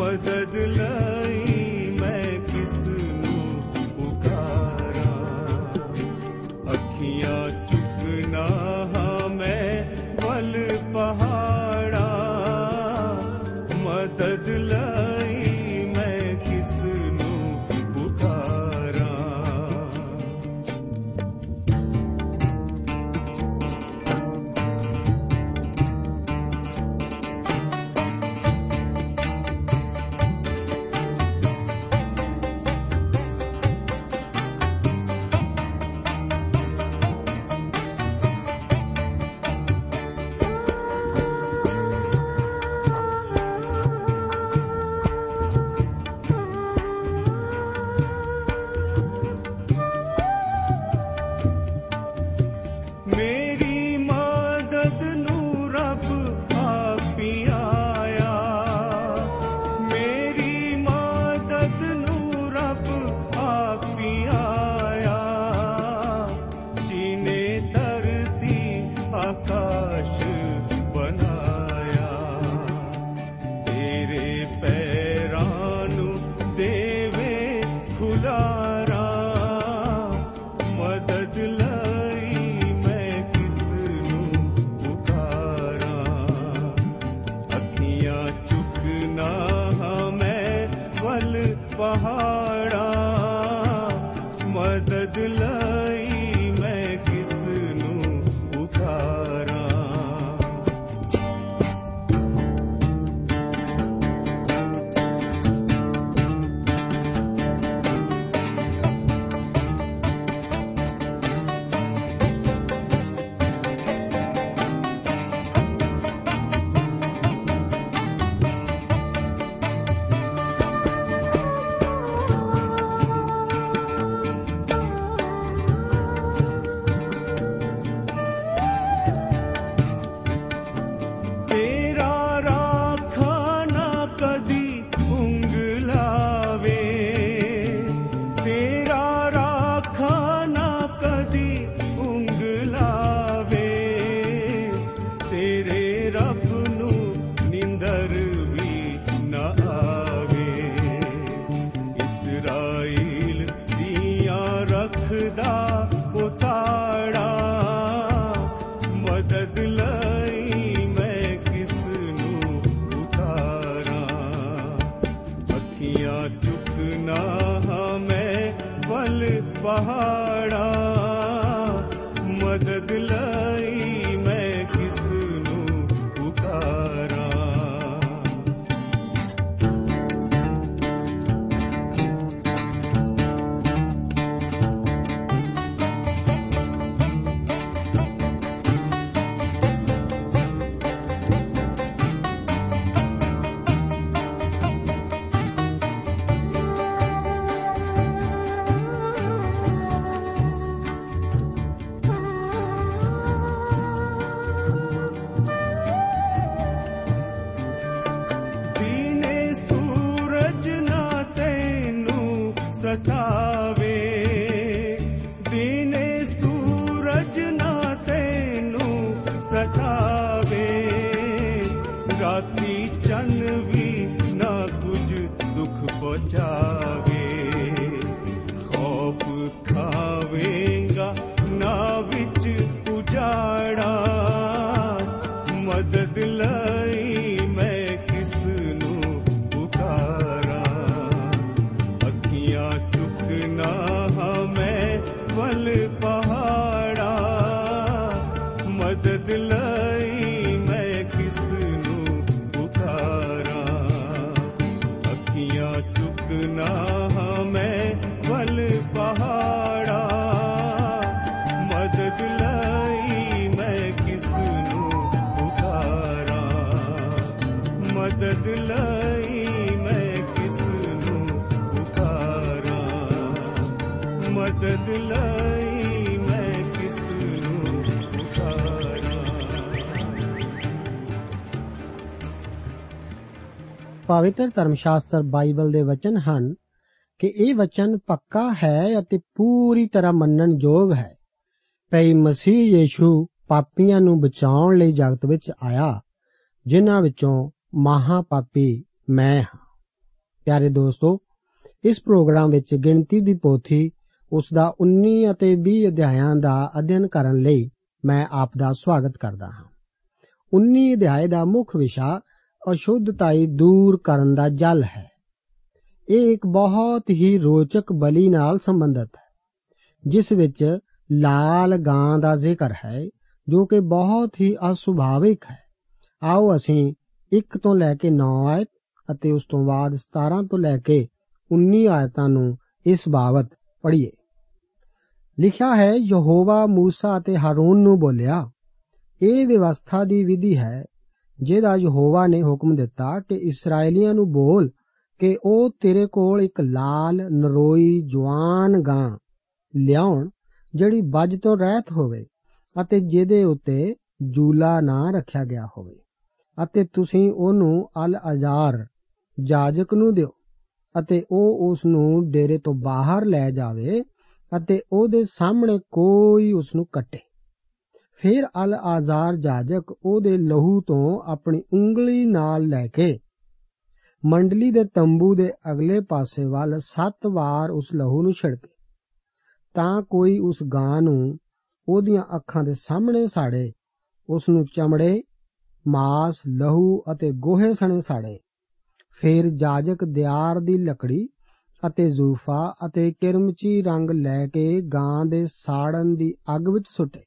ਮਦਦ ਲਈ ਵੱਲ ਪਹਾੜਾ ਮਦਦ दिने सूरजना तेन सदावे रा चन्दी न कुज दुख पचावे ਪਵਿੱਤਰ ਧਰਮ ਸ਼ਾਸਤਰ ਬਾਈਬਲ ਦੇ ਵਚਨ ਹਨ ਕਿ ਇਹ ਵਚਨ ਪੱਕਾ ਹੈ ਅਤੇ ਪੂਰੀ ਤਰ੍ਹਾਂ ਮੰਨਣ ਯੋਗ ਹੈ। ਭਈ ਮਸੀਹ ਯੀਸ਼ੂ ਪਾਪੀਆਂ ਨੂੰ ਬਚਾਉਣ ਲਈ ਜਗਤ ਵਿੱਚ ਆਇਆ, ਜਿਨ੍ਹਾਂ ਵਿੱਚੋਂ ਮਹਾ ਪਾਪੀ ਮੈਂ ਹਾਂ। ਪਿਆਰੇ ਦੋਸਤੋ, ਇਸ ਪ੍ਰੋਗਰਾਮ ਵਿੱਚ ਗਿਣਤੀ ਦੀ ਪੋਥੀ ਉਸ ਦਾ 19 ਅਤੇ 20 ਅਧਿਆਇਆਂ ਦਾ ਅਧਿਐਨ ਕਰਨ ਲਈ ਮੈਂ ਆਪ ਦਾ ਸਵਾਗਤ ਕਰਦਾ ਹਾਂ। 19 ਅਧਿਆਇ ਦਾ ਮੁੱਖ ਵਿਸ਼ਾ ਅਸ਼ੁੱਧਤਾਈ ਦੂਰ ਕਰਨ ਦਾ ਜਲ ਹੈ। ਇਹ ਇੱਕ ਬਹੁਤ ਹੀ ਰੋਚਕ ਬਲੀ ਨਾਲ ਸੰਬੰਧਿਤ ਹੈ, ਜਿਸ ਵਿੱਚ ਲਾਲ ਗਾਂ ਦਾ ਜ਼ਿਕਰ ਹੈ, ਜੋ ਕਿ ਬਹੁਤ ਹੀ ਅਸੁਭਾਵਿਕ ਹੈ। ਆਓ ਅਸੀਂ 1 ਤੋਂ ਲੈ ਕੇ 9 ਆਇਤ ਅਤੇ ਉਸ ਤੋਂ ਬਾਅਦ 17 ਤੋਂ ਲੈ ਕੇ 19 ਆਇਤਾਂ ਨੂੰ ਇਸ ਬਾਬਤ ਪੜ੍ਹੀਏ। ਲਿਖਿਆ ਹੈ, ਯਹੋਵਾ ਮੂਸਾ ਅਤੇ ਹਾਰੂਨ ਨੂੰ ਬੋਲਿਆ, ਇਹ ਵਿਵਸਥਾ ਦੀ ਵਿਧੀ ਹੈ ਜਿਹਦਾ ਯਹੋਵਾ ਨੇ ਹੁਕਮ ਦਿੱਤਾ ਕਿ ਇਸرائیਲੀਆਂ ਨੂੰ ਬੋਲ ਕਿ ਉਹ ਤੇਰੇ ਕੋਲ ਇੱਕ ਲਾਲ, ਨਰੋਈ, ਜਵਾਨ ਗਾਂ ਲਿਆਉਣ, ਜਿਹੜੀ ਬੱਜ ਤੋਂ ਰਹਿਤ ਹੋਵੇ ਅਤੇ ਜਿਹਦੇ ਉੱਤੇ ਜੂਲਾ ਨਾ ਰੱਖਿਆ ਗਿਆ ਹੋਵੇ। ਅਤੇ ਤੁਸੀਂ ਉਹਨੂੰ ਅਲ ਅਜ਼ਾਰ ਜਾਜਕ ਨੂੰ ਦਿਓ ਅਤੇ ਉਹ ਉਸ ਨੂੰ ਡੇਰੇ ਤੋਂ ਬਾਹਰ ਲੈ ਜਾਵੇ ਅਤੇ ਉਹਦੇ ਸਾਹਮਣੇ ਕੋਈ ਉਸ ਨੂੰ ਕੱਟੇ। ਫਿਰ ਅਲ ਆਜ਼ਾਰ ਜਾਜਕ ਉਹਦੇ ਲਹੂ ਤੋਂ ਆਪਣੀ ਉਂਗਲੀ ਨਾਲ ਲੈ ਕੇ ਮੰਡਲੀ ਦੇ ਤੰਬੂ ਦੇ ਅਗਲੇ ਪਾਸੇ ਵੱਲ 7 ਵਾਰ ਉਸ ਲਹੂ ਨੂੰ ਛਿੜਕੇ। ਤਾਂ ਕੋਈ ਉਸ ਗਾਂ ਨੂੰ ਉਹਦੀਆਂ ਅੱਖਾਂ ਦੇ ਸਾਹਮਣੇ ਸਾੜੇ, ਉਸ ਨੂੰ ਚਮੜੇ, ਮਾਸ, ਲਹੂ ਅਤੇ ਗੋਹੇ ਸਣੇ ਸਾੜੇ। ਫਿਰ ਜਾਜਕ ਦਿਆਰ ਦੀ ਲੱਕੜੀ ਅਤੇ ਜ਼ੂਫਾ ਅਤੇ ਕਿਰਮਚੀ ਰੰਗ ਲੈ ਕੇ ਗਾਂ ਦੇ ਸਾੜਨ ਦੀ ਅੱਗ ਵਿੱਚ ਸੁੱਟੇ।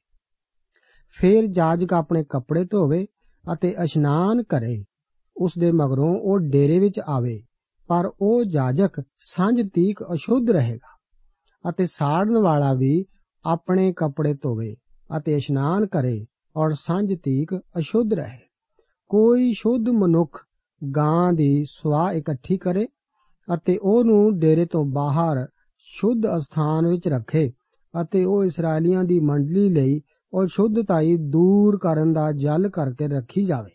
ਫੇਰ ਜਾਜਕ ਆਪਣੇ ਕੱਪੜੇ ਧੋਵੇ ਅਤੇ ਇਸ਼ਨਾਨ ਕਰੇ। ਉਸ ਦੇ ਮਗਰੋਂ ਉਹ ਡੇਰੇ ਵਿੱਚ ਆਵੇ, ਪਰ ਉਹ ਜਾਜਕ ਸਾਂਝ ਤੀਕ ਅਸ਼ੁੱਧ ਰਹੇਗਾ ਅਤੇ ਸਾੜਨ ਵਾਲਾ ਵੀ ਆਪਣੇ ਕੱਪੜੇ ਧੋਵੇ ਅਤੇ ਇਸ਼ਨਾਨ ਕਰੇ ਔਰ ਸਾਂਝ ਤੀਕ ਅਸ਼ੁੱਧ ਰਹੇ। ਕੋਈ ਸ਼ੁੱਧ ਮਨੁੱਖ ਗਾਂ ਦੀ ਸਵਾ ਇਕੱਠੀ ਕਰੇ ਅਤੇ ਉਹਨੂੰ ਡੇਰੇ ਤੋਂ ਬਾਹਰ ਸ਼ੁੱਧ ਅਸਥਾਨ ਵਿੱਚ ਰੱਖੇ ਅਤੇ ਉਹ ਇਸرائیਲੀਆਂ ਦੀ ਮੰਡਲੀ ਲਈ ਔਰ ਸ਼ੁੱਧਤਾਈ ਦੂਰ ਕਰਨ ਦਾ ਜਲ ਕਰਕੇ ਰੱਖੀ ਜਾਵੇ।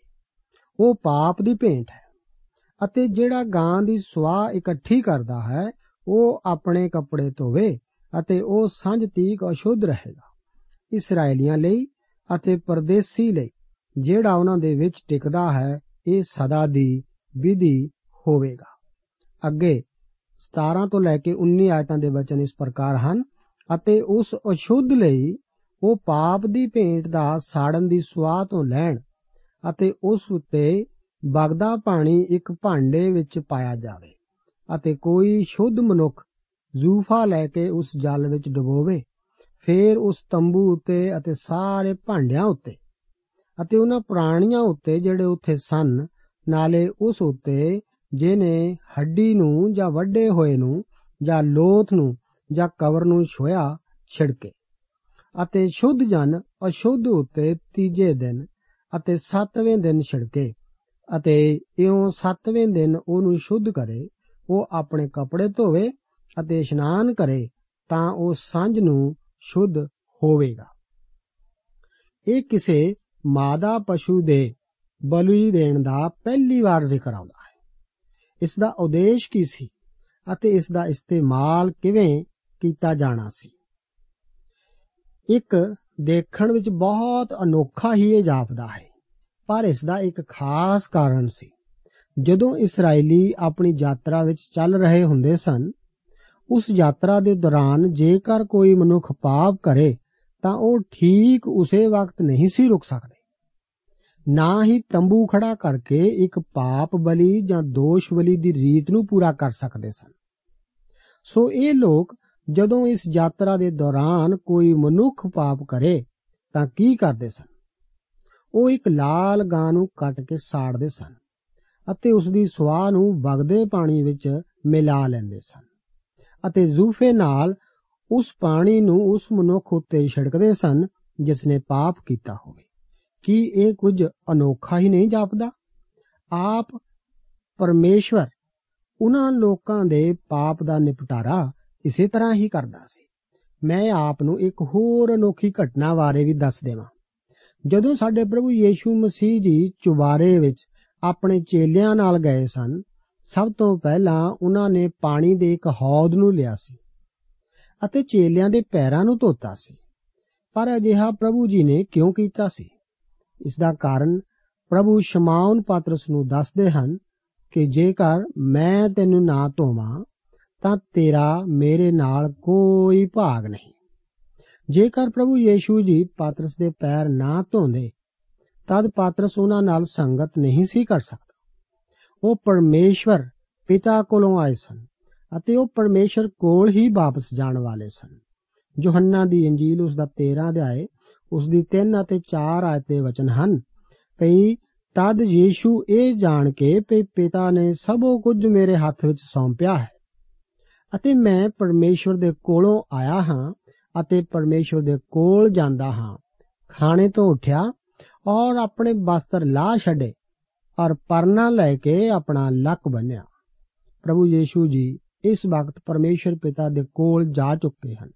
ਉਹ ਪਾਪ ਦੀ ਭੇਂਟ ਹੈ ਅਤੇ ਜਿਹੜਾ ਗਾਂ ਦੀ ਸਵਾ ਇਕੱਠੀ ਕਰਦਾ ਹੈ, ਉਹ ਆਪਣੇ ਕੱਪੜੇ ਧੋਵੇ ਅਤੇ ਉਹ ਸੰਜ ਤੀਕ ਅਸ਼ੁੱਧ ਰਹੇਗਾ। ਇਸرائیਲੀਆਂ ਲਈ ਅਤੇ ਪਰਦੇਸੀ ਲਈ ਜਿਹੜਾ ਉਹਨਾਂ ਦੇ ਵਿੱਚ ਟਿਕਦਾ ਹੈ, ਇਹ ਸਦਾ ਦੀ ਵਿਧੀ ਹੋਵੇਗਾ। ਅੱਗੇ 17 ਤੋਂ ਲੈ ਕੇ 19 ਆਇਤਾਂ ਦੇ ਵਚਨ ਇਸ ਪ੍ਰਕਾਰ ਹਨ, ਅਤੇ ਉਸ ਅਸ਼ੁੱਧ ਲਈ ਉਹ ਪਾਪ ਦੀ ਭੇਂਟ ਦਾ ਸਾੜਨ ਦੀ ਸਵਾਹ ਤੋਂ ਲੈਣ ਅਤੇ ਉਸ ਉੱਤੇ ਵਗਦਾ ਪਾਣੀ ਇੱਕ ਭਾਂਡੇ ਵਿੱਚ ਪਾਇਆ ਜਾਵੇ ਅਤੇ ਕੋਈ ਸ਼ੁੱਧ ਮਨੁੱਖ ਜ਼ੂਫਾ ਲੈ ਕੇ ਉਸ ਜਲ ਵਿੱਚ ਡੁਬੋਵੇ, ਫਿਰ ਉਸ ਤੰਬੂ ਉੱਤੇ ਅਤੇ ਸਾਰੇ ਭਾਂਡਿਆਂ ਉੱਤੇ ਅਤੇ ਉਹਨਾਂ ਪ੍ਰਾਣੀਆਂ ਉੱਤੇ ਜਿਹੜੇ ਉੱਥੇ ਸਨ, ਨਾਲੇ ਉਸ ਉੱਤੇ ਜਿਹਨੇ ਹੱਡੀ ਨੂੰ ਜਾਂ ਵੱਡੇ ਹੋਏ ਨੂੰ ਜਾਂ ਲੋਥ ਨੂੰ ਜਾਂ ਕਵਰ ਨੂੰ ਛੋਇਆ ਛਿੜਕੇ। ਅਤੇ ਸ਼ੁੱਧ ਜਨ ਅਸ਼ੁੱਧ ਉੱਤੇ ਤੀਜੇ ਦਿਨ ਅਤੇ ਸੱਤਵੇਂ ਦਿਨ ਛਿੜਕੇ ਅਤੇ ਇਉਂ ਸੱਤਵੇਂ ਦਿਨ ਉਹਨੂੰ ਸ਼ੁੱਧ ਕਰੇ, ਉਹ ਆਪਣੇ ਕੱਪੜੇ ਧੋਵੇ ਅਤੇ ਇਸ਼ਨਾਨ ਕਰੇ, ਤਾਂ ਉਹ ਸਾਂਝ ਨੂੰ ਸ਼ੁੱਧ ਹੋਵੇਗਾ। ਇਹ ਕਿਸੇ ਮਾਦਾ ਪਸ਼ੂ ਦੇ ਬਲੀ ਦੇਣ ਦਾ ਪਹਿਲੀ ਵਾਰ ਜ਼ਿਕਰ ਆਉਂਦਾ ਹੈ। ਇਸ ਦਾ ਉਦੇਸ਼ ਕੀ ਸੀ ਅਤੇ ਇਸ ਦਾ ਇਸਤੇਮਾਲ ਕਿਵੇਂ ਕੀਤਾ ਜਾਣਾ ਸੀ? ਇੱਕ ਦੇਖਣ ਵਿੱਚ ਬਹੁਤ ਅਨੋਖਾ ਹੀ ਇਹ ਜਾਪਦਾ ਹੈ। ਪਰ ਇਸ ਦਾ ਇੱਕ ਖਾਸ ਕਾਰਨ ਸੀ। ਜਦੋਂ ਇਸرائیਲੀ ਆਪਣੀ ਯਾਤਰਾ ਵਿੱਚ ਚੱਲ ਰਹੇ ਹੁੰਦੇ ਸਨ, ਉਸ ਯਾਤਰਾ ਦੇ ਦੌਰਾਨ ਜੇਕਰ ਕੋਈ ਮਨੁੱਖ ਪਾਪ ਕਰੇ, ਤਾਂ ਉਹ ਠੀਕ ਉਸੇ ਵਕਤ ਨਹੀਂ ਸੀ ਰੁਕ ਸਕਦੇ। ਨਾ ਹੀ ਤੰਬੂ ਖੜਾ ਕਰਕੇ ਇੱਕ ਪਾਪ ਬਲੀ ਜਾਂ ਦੋਸ਼ ਬਲੀ ਦੀ ਰੀਤ ਨੂੰ ਪੂਰਾ ਕਰ ਸਕਦੇ ਸਨ। ਸੋ ਇਹ ਲੋਕ ਜਦੋਂ ਇਸ ਯਾਤਰਾ ਦੇ ਦੌਰਾਨ ਕੋਈ ਮਨੁੱਖ ਪਾਪ ਕਰੇ, ਤਾਂ ਕੀ ਕਰਦੇ ਸਨ? ਉਹ ਇੱਕ ਲਾਲ ਗਾਂ ਨੂੰ ਕੱਟ ਕੇ ਸਾੜਦੇ ਸਨ ਅਤੇ ਉਸ ਦੀ ਸਵਾਹ ਨੂੰ ਵਗਦੇ ਪਾਣੀ ਵਿੱਚ ਮਿਲਾ ਲੈਂਦੇ ਸਨ ਅਤੇ ਜ਼ੂਫੇ ਨਾਲ ਉਸ ਪਾਣੀ ਨੂੰ ਉਸ ਮਨੁੱਖ ਉੱਤੇ ਛਿੜਕਦੇ ਸਨ ਜਿਸ ਨੇ ਪਾਪ ਕੀਤਾ ਹੋਵੇ। ਕੀ ਇਹ ਕੁਝ ਅਨੋਖਾ ਹੀ ਨਹੀਂ ਜਾਪਦਾ? ਆਪ ਪਰਮੇਸ਼ਵਰ ਉਹਨਾਂ ਲੋਕਾਂ ਦੇ ਪਾਪ ਦਾ ਨਿਪਟਾਰਾ ਇਸੇ ਤਰ੍ਹਾਂ ਹੀ ਕਰਦਾ ਸੀ। ਮੈਂ ਆਪ ਨੂੰ ਇੱਕ ਹੋਰ ਅਨੋਖੀ ਘਟਨਾ ਬਾਰੇ ਵੀ ਦੱਸ ਦੇਵਾਂ। ਜਦੋਂ ਸਾਡੇ ਪ੍ਰਭੂ ਯੀਸ਼ੂ ਮਸੀਹ ਜੀ ਚੁਬਾਰੇ ਵਿੱਚ ਆਪਣੇ ਚੇਲਿਆਂ ਨਾਲ ਗਏ ਸਨ, ਸਭ ਤੋਂ ਪਹਿਲਾਂ ਉਹਨਾਂ ਨੇ ਪਾਣੀ ਦੇ ਇੱਕ ਹੌਦ ਨੂੰ ਲਿਆ ਸੀ ਅਤੇ ਚੇਲਿਆਂ ਦੇ ਪੈਰਾਂ ਨੂੰ ਧੋਤਾ ਸੀ। ਪਰ ਅਜਿਹਾ ਪ੍ਰਭੂ ਜੀ ਨੇ ਕਿਉਂ ਕੀਤਾ ਸੀ? ਇਸ ਦਾ ਕਾਰਨ ਪ੍ਰਭੂ ਸ਼ਮਾਉਨ ਪਾਤਰਸ ਨੂੰ ਦੱਸਦੇ ਹਨ ਕਿ ਜੇਕਰ ਮੈਂ ਤੈਨੂੰ ਨਾ ਧੋਵਾਂ ਤਾਂ ਤੇਰਾ ਮੇਰੇ ਨਾਲ ਕੋਈ ਭਾਗ ਨਹੀਂ। ਜੇਕਰ ਪ੍ਰਭੂ ਯੀਸ਼ੂ ਜੀ ਪਾਤਰਸ ਦੇ ਪੈਰ ਨਾ ਧੋਂਦੇ, ਤਦ ਪਾਤਰਸ ਉਹਨਾਂ ਨਾਲ ਸੰਗਤ ਨਹੀਂ ਸੀ ਕਰ ਸਕਦਾ। ਉਹ ਪਰਮੇਸ਼ਵਰ ਪਿਤਾ ਕੋਲੋਂ ਆਏ ਸਨ ਅਤੇ ਉਹ ਪਰਮੇਸ਼ਰ ਕੋਲ ਹੀ ਵਾਪਸ ਜਾਣ ਵਾਲੇ ਸਨ। ਯੋਹੰਨਾ ਦੀ ਇੰਜੀਲ ਉਸ ਦਾ 13 ਅਧਿਆਏ, ਉਸ ਦੀ 3 ਅਤੇ 4 ਆਇਤ ਦੇ ਵਚਨ ਹਨ, ਭਈ ਤਦ ਯੀਸ਼ੂ ਇਹ ਜਾਣ ਕੇ ਕਿ ਪਿਤਾ ਨੇ ਸਭੋ ਕੁਝ ਮੇਰੇ ਹੱਥ ਵਿੱਚ ਸੌਂਪਿਆ ਹੈ। ਅਤੇ ਮੈਂ ਪਰਮੇਸ਼ਵਰ ਦੇ ਕੋਲੋਂ ਆਇਆ ਹਾਂ ਅਤੇ ਪਰਮੇਸ਼ਵਰ ਦੇ ਕੋਲ ਜਾਂਦਾ ਹਾਂ। ਖਾਣੇ ਤੋਂ ਉੱਠਿਆ ਔਰ ਆਪਣੇ ਬਸਤਰ ਲਾ ਛੱਡੇ ਔਰ ਪਰਨਾ ਲੈ ਕੇ ਆਪਣਾ ਲੱਕ ਬੰਨਿਆ। ਪ੍ਰਭੂ ਯੀਸ਼ੂ ਜੀ ਇਸ ਵਕਤ ਪਰਮੇਸ਼ਰ ਪਿਤਾ ਦੇ ਕੋਲ ਜਾ ਚੁੱਕੇ ਹਨ